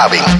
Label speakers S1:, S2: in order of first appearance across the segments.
S1: clubbing.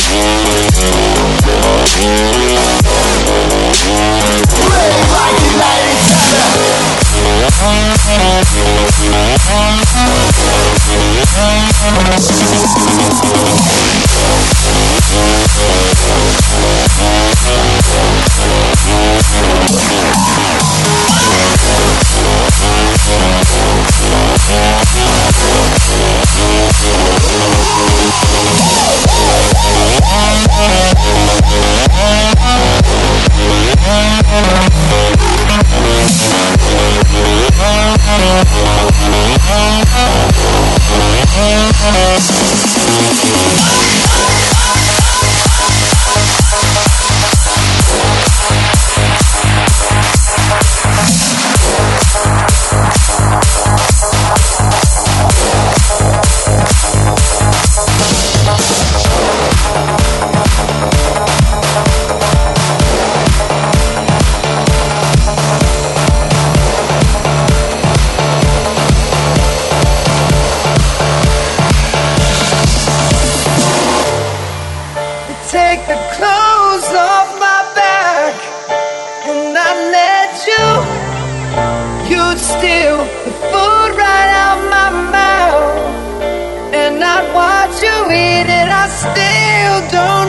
S2: Yeah.
S3: Take the clothes off my back and I let you. You'd steal the food right out my mouth. And I'd watch you eat it. I still don't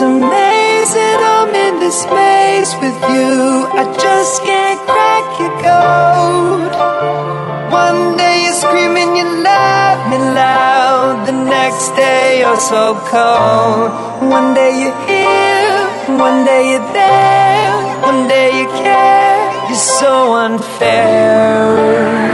S3: it's amazing I'm in this maze with you. I just can't crack your code. One day you're screaming you love me loud. The next day you're so cold. One day you're here, one day you're there, one day you care. You're so unfair.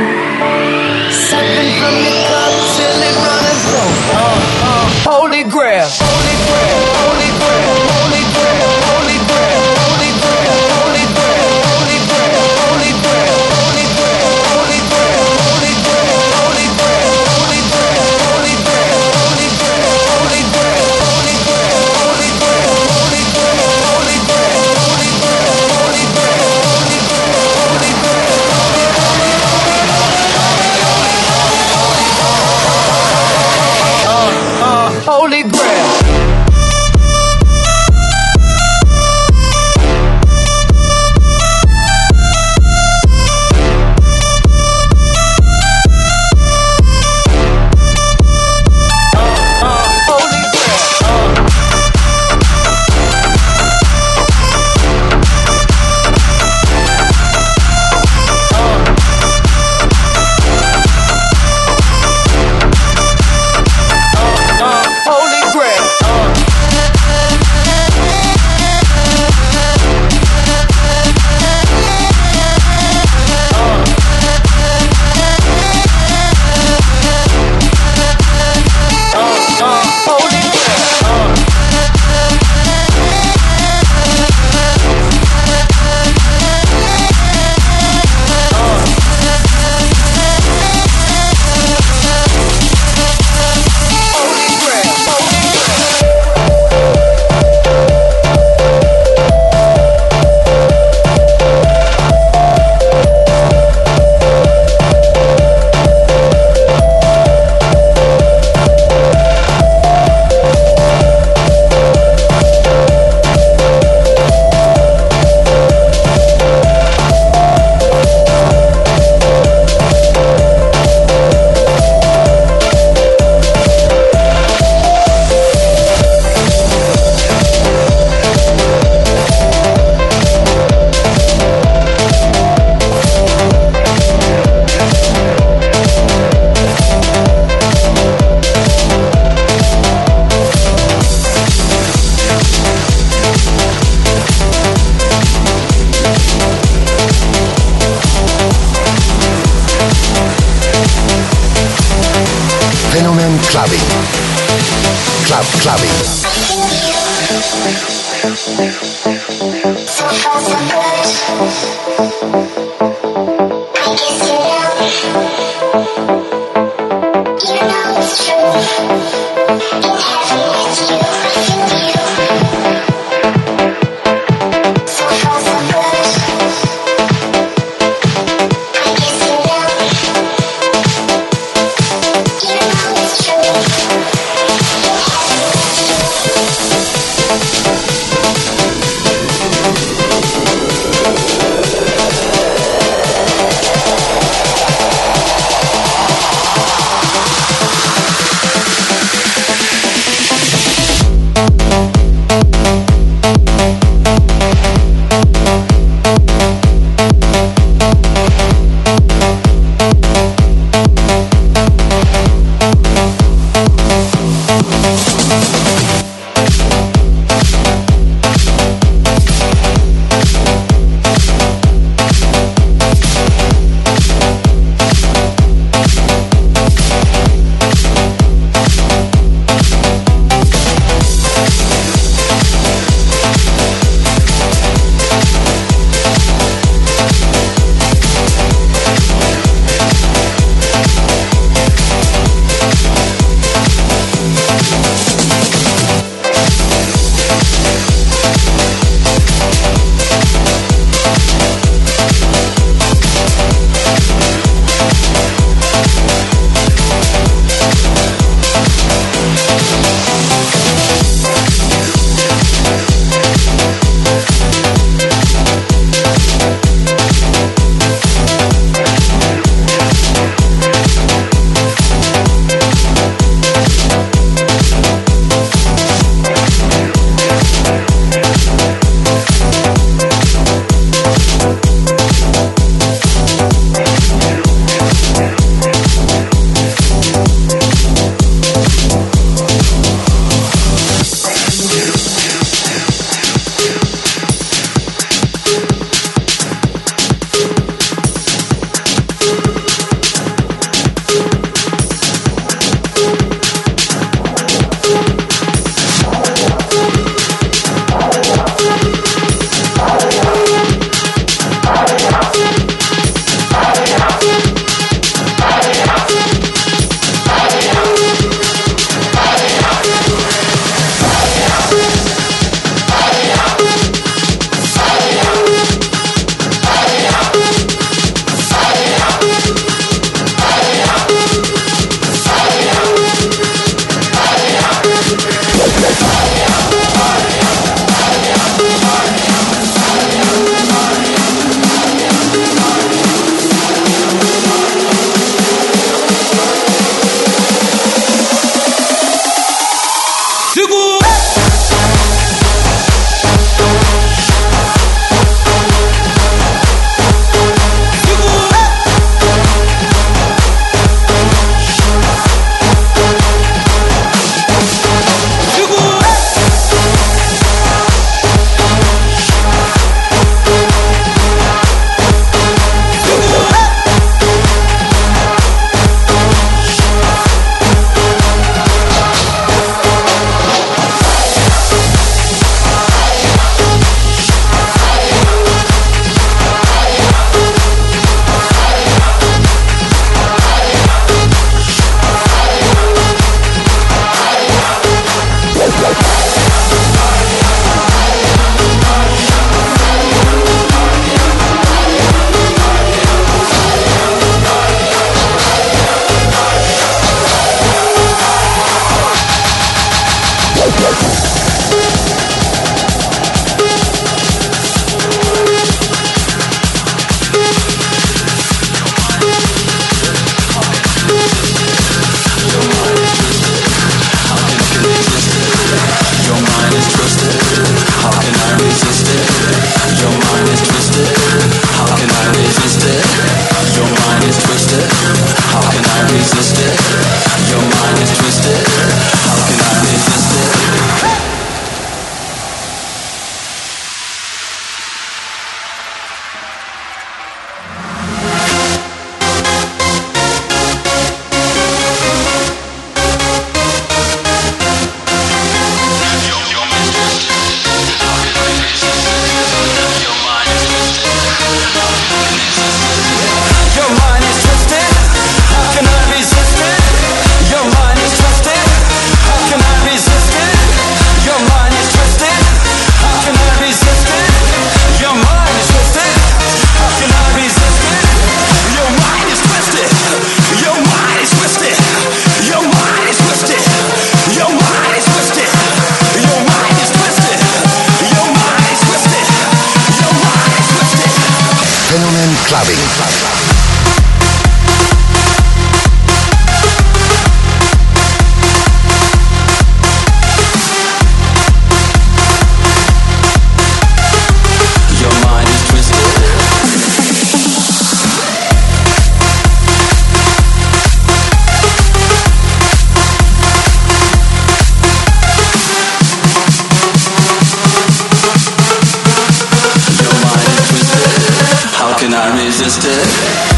S4: Can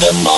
S5: them all.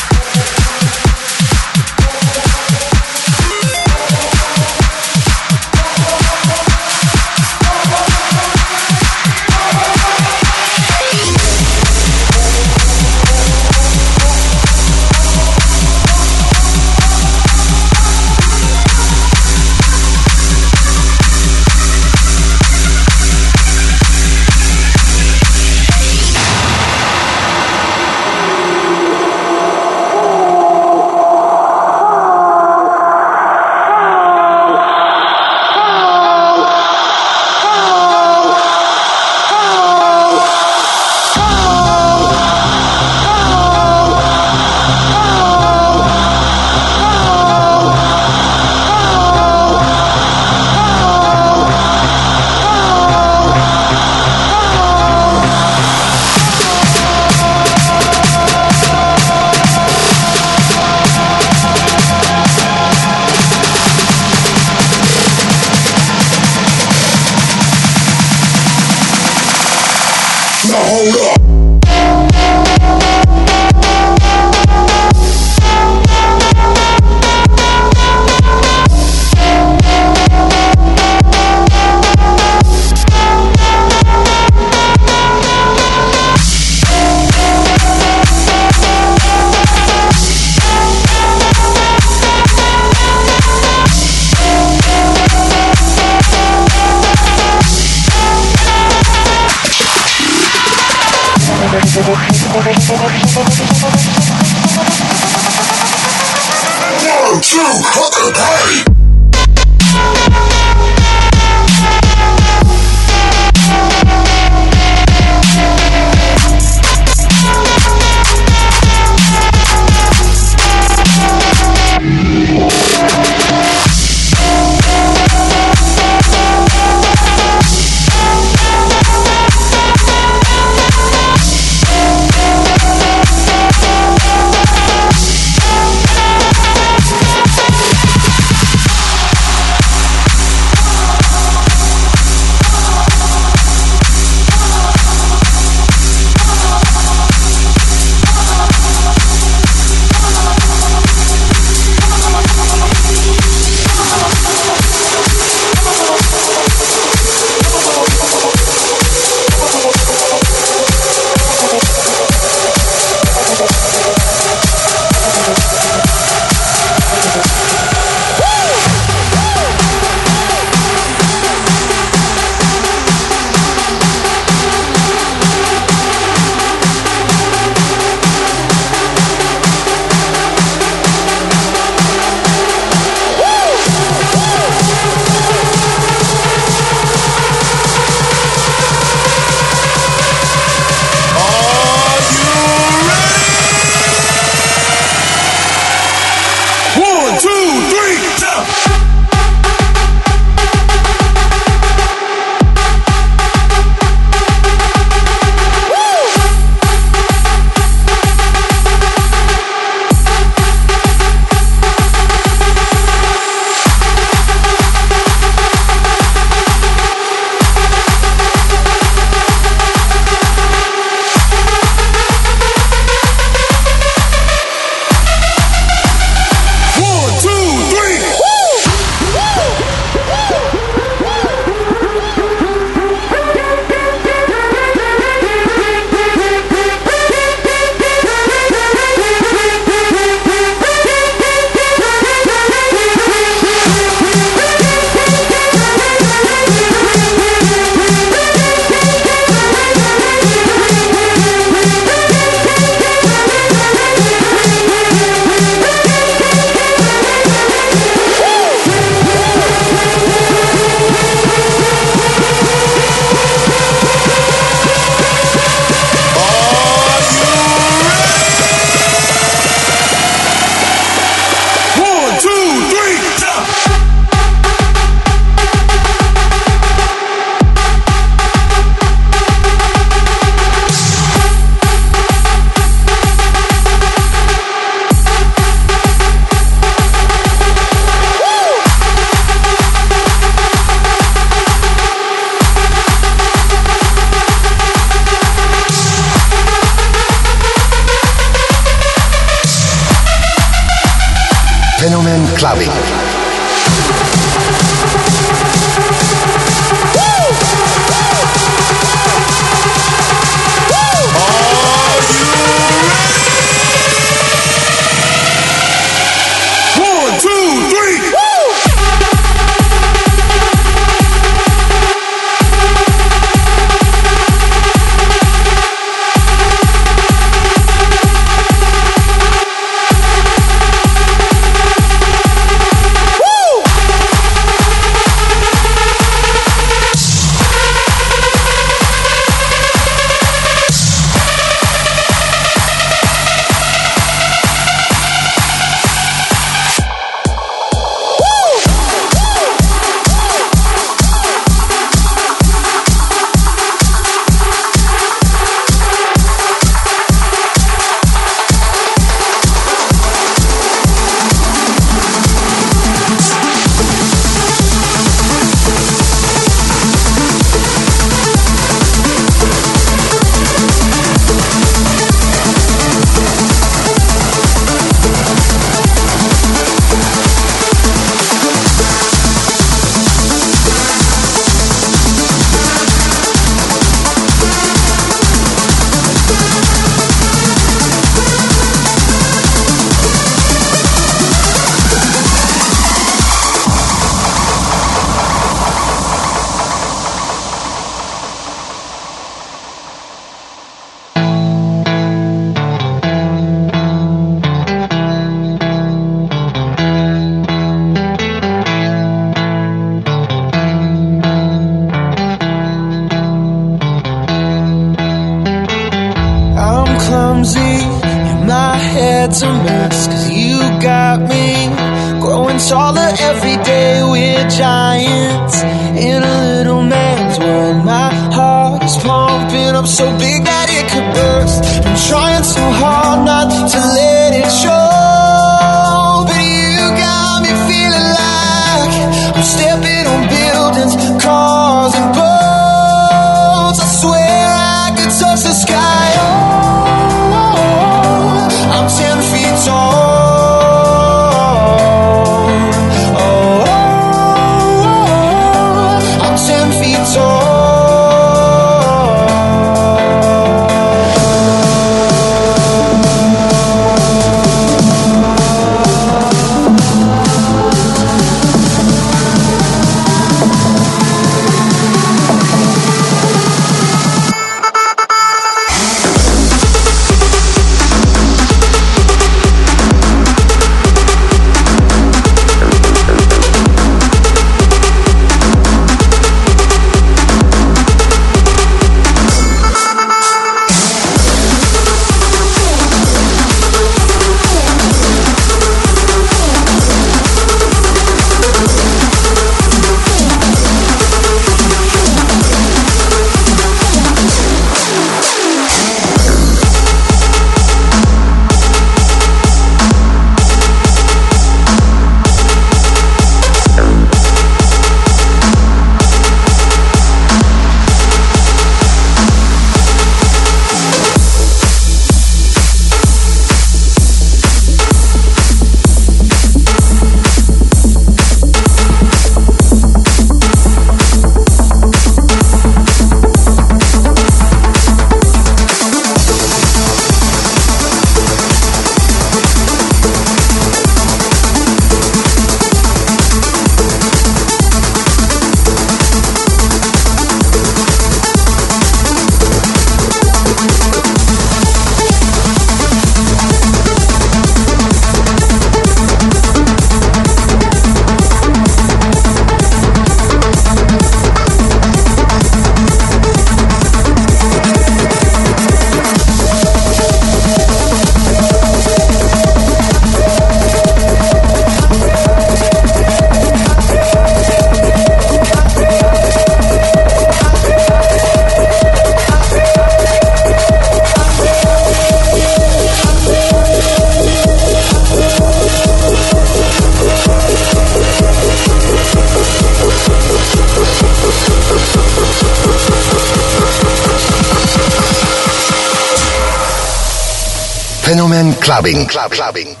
S1: Fenomen Clubbing.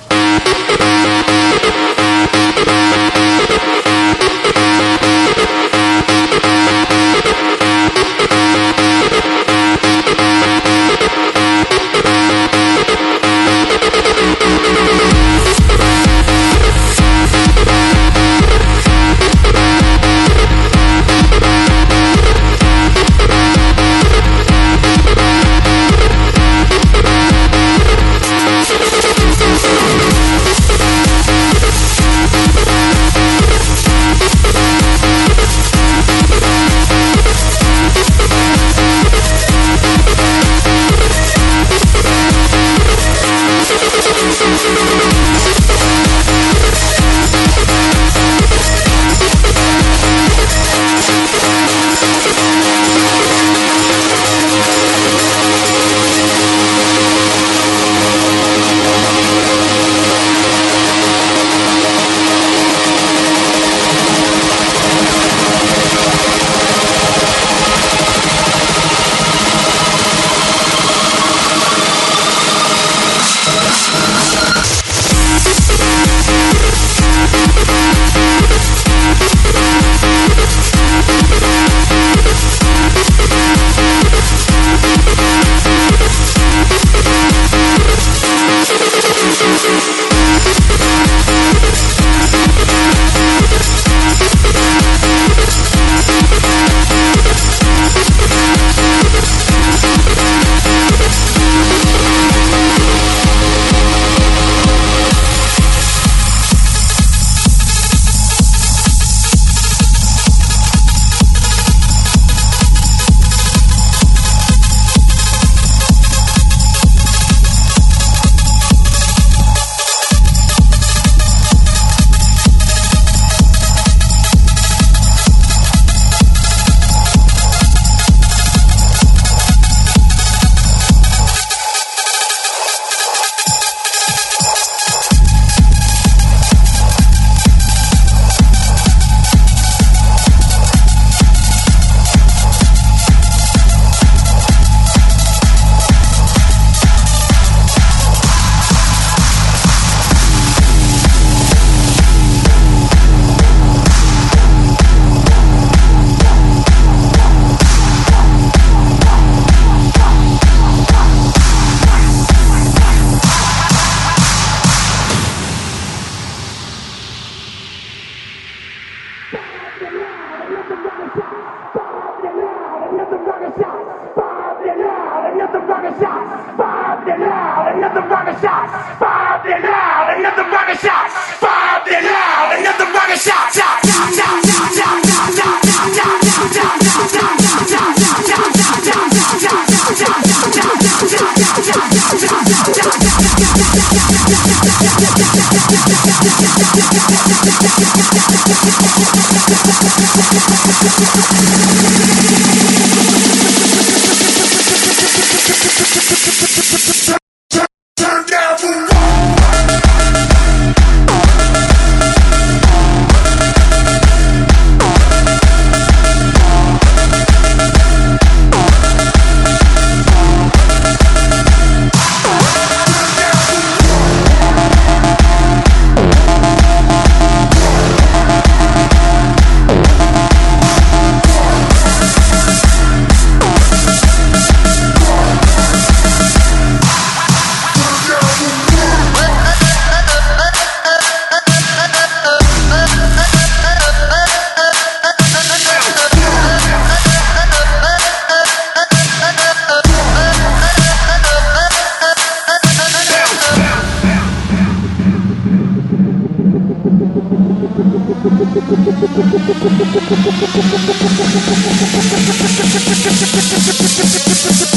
S1: Club Clubbing. Fenomen
S6: Thank you.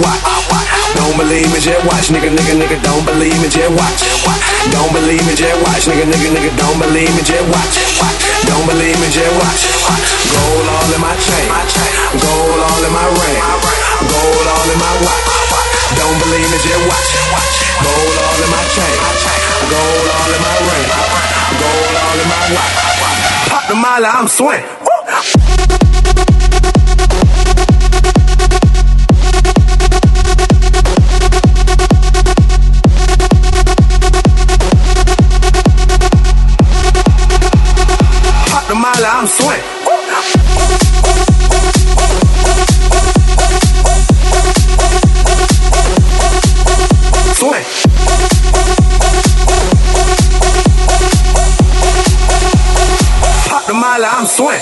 S6: Watch. Don't believe me, just watch, nigga, nigga, nigga. Don't believe me, just watch. Don't believe me, just watch, nigga, nigga, nigga. Don't believe me, just watch. Don't believe me, just watch. Gold all in my chain, gold all in my ring, gold all in my watch. Don't believe me, just watch. Gold all in my chain. Gold all in my ring. Gold all in my watch. Pop the molly, I'm swing. I'm. Swing. Pop the molly, I'm swing.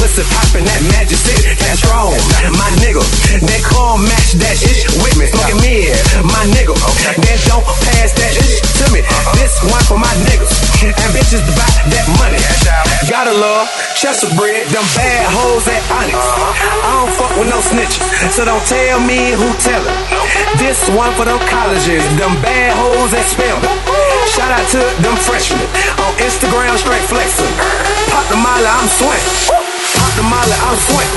S6: Pussy poppin' that magic stick, that's strong. My nigga, they call match that shit with me. Smoking mid, my nigga. Then don't pass that shit to me. This one for my niggas. And bitches buy that money. Gotta love Chester bread, them bad hoes at Onyx. I don't fuck with no snitches, so don't tell me who tell it. This one for them colleges, them bad hoes that spell it. Shout out to them freshmen on Instagram, straight flexing. Pop the molly, I'm swing. Pop the molly, I'm swing.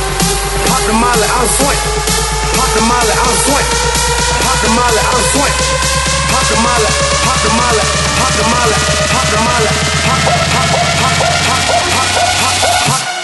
S6: Pop the molly, I'm swing. Pop the molly, I'm swing. Pop the molly, I'm swing. Pop the molly, pop the molly, pop the molly, pop the molly, pop, pop, pop, pop, pop, pop, pop, pop, pop.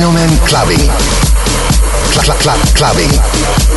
S1: Fenomen Clubbing. Cl- cl- clubbing.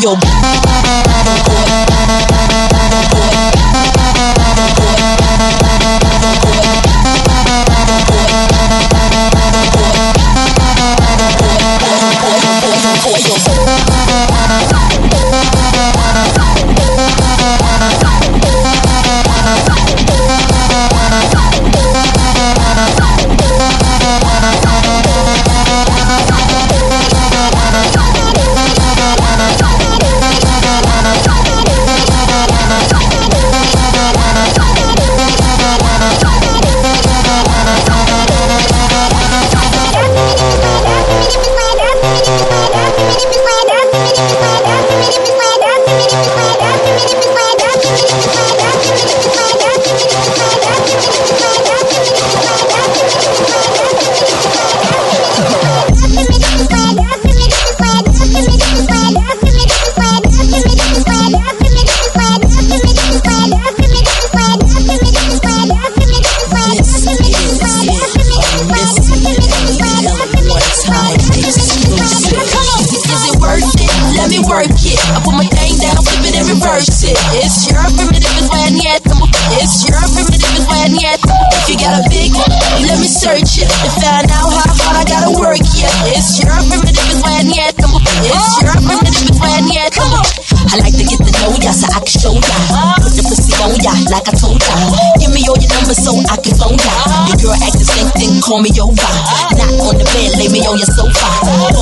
S7: your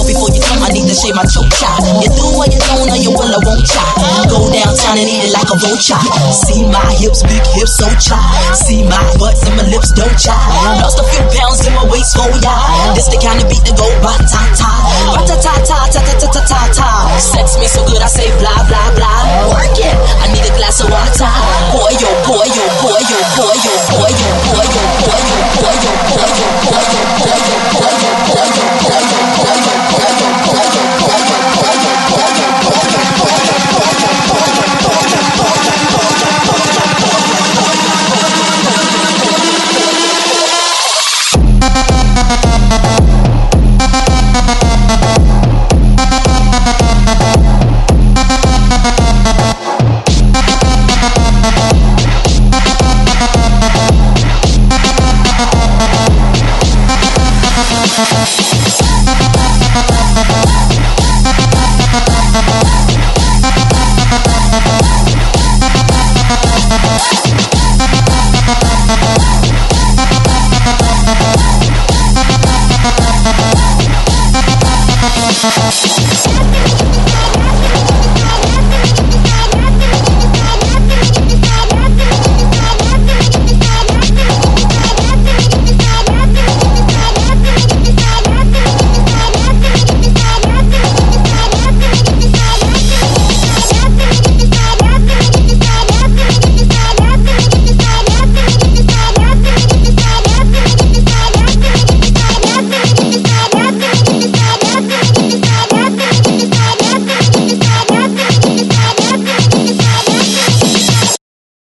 S7: before you come, I need to shave my choke chop. You do what you don't, or you will, I won't chop. Go downtown and eat it like a vulture. See my hips, big hips, so chop. See my butts and my lips, don't chop. Lost a few pounds in my waist, oh yeah. This the kind of beat that go ba ta ta, ba ta ta ta ta ta ta ta ta ta. Sex me so good, I say blah blah blah. Work it. I need a glass of water. Boy, yo, boy, yo, boy, yo, boy, yo, boy, yo, boy, yo, boy, yo, boy, yo, boy, yo, boy, yo, boy, yo, boy, yo, boy, yo, boy, yo, boy, yo, boy, yo, boy,